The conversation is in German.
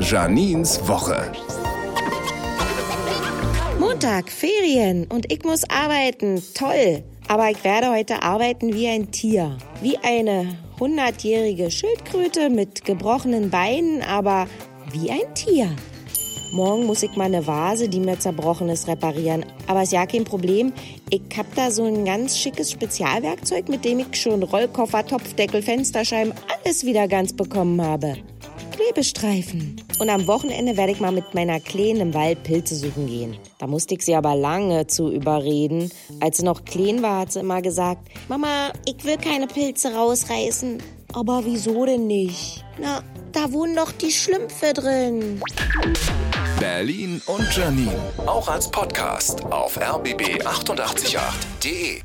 Janins Woche. Montag, Ferien und ich muss arbeiten. Toll. Aber ich werde heute arbeiten wie ein Tier. Wie eine hundertjährige Schildkröte mit gebrochenen Beinen, aber wie ein Tier. Morgen muss ich mal eine Vase, die mir zerbrochen ist, reparieren. Aber ist ja kein Problem. Ich hab da so ein ganz schickes Spezialwerkzeug, mit dem ich schon Rollkoffer, Topfdeckel, Fensterscheiben, alles wieder ganz bekommen habe. Klebestreifen. Und am Wochenende werde ich mal mit meiner Kleen im Wald Pilze suchen gehen. Da musste ich sie aber lange zu überreden. Als sie noch klein war, hat sie immer gesagt, Mama, ich will keine Pilze rausreißen. Aber wieso denn nicht? Na, da wohnen doch die Schlümpfe drin. Berlin und Janine. Auch als Podcast auf rbb888.de.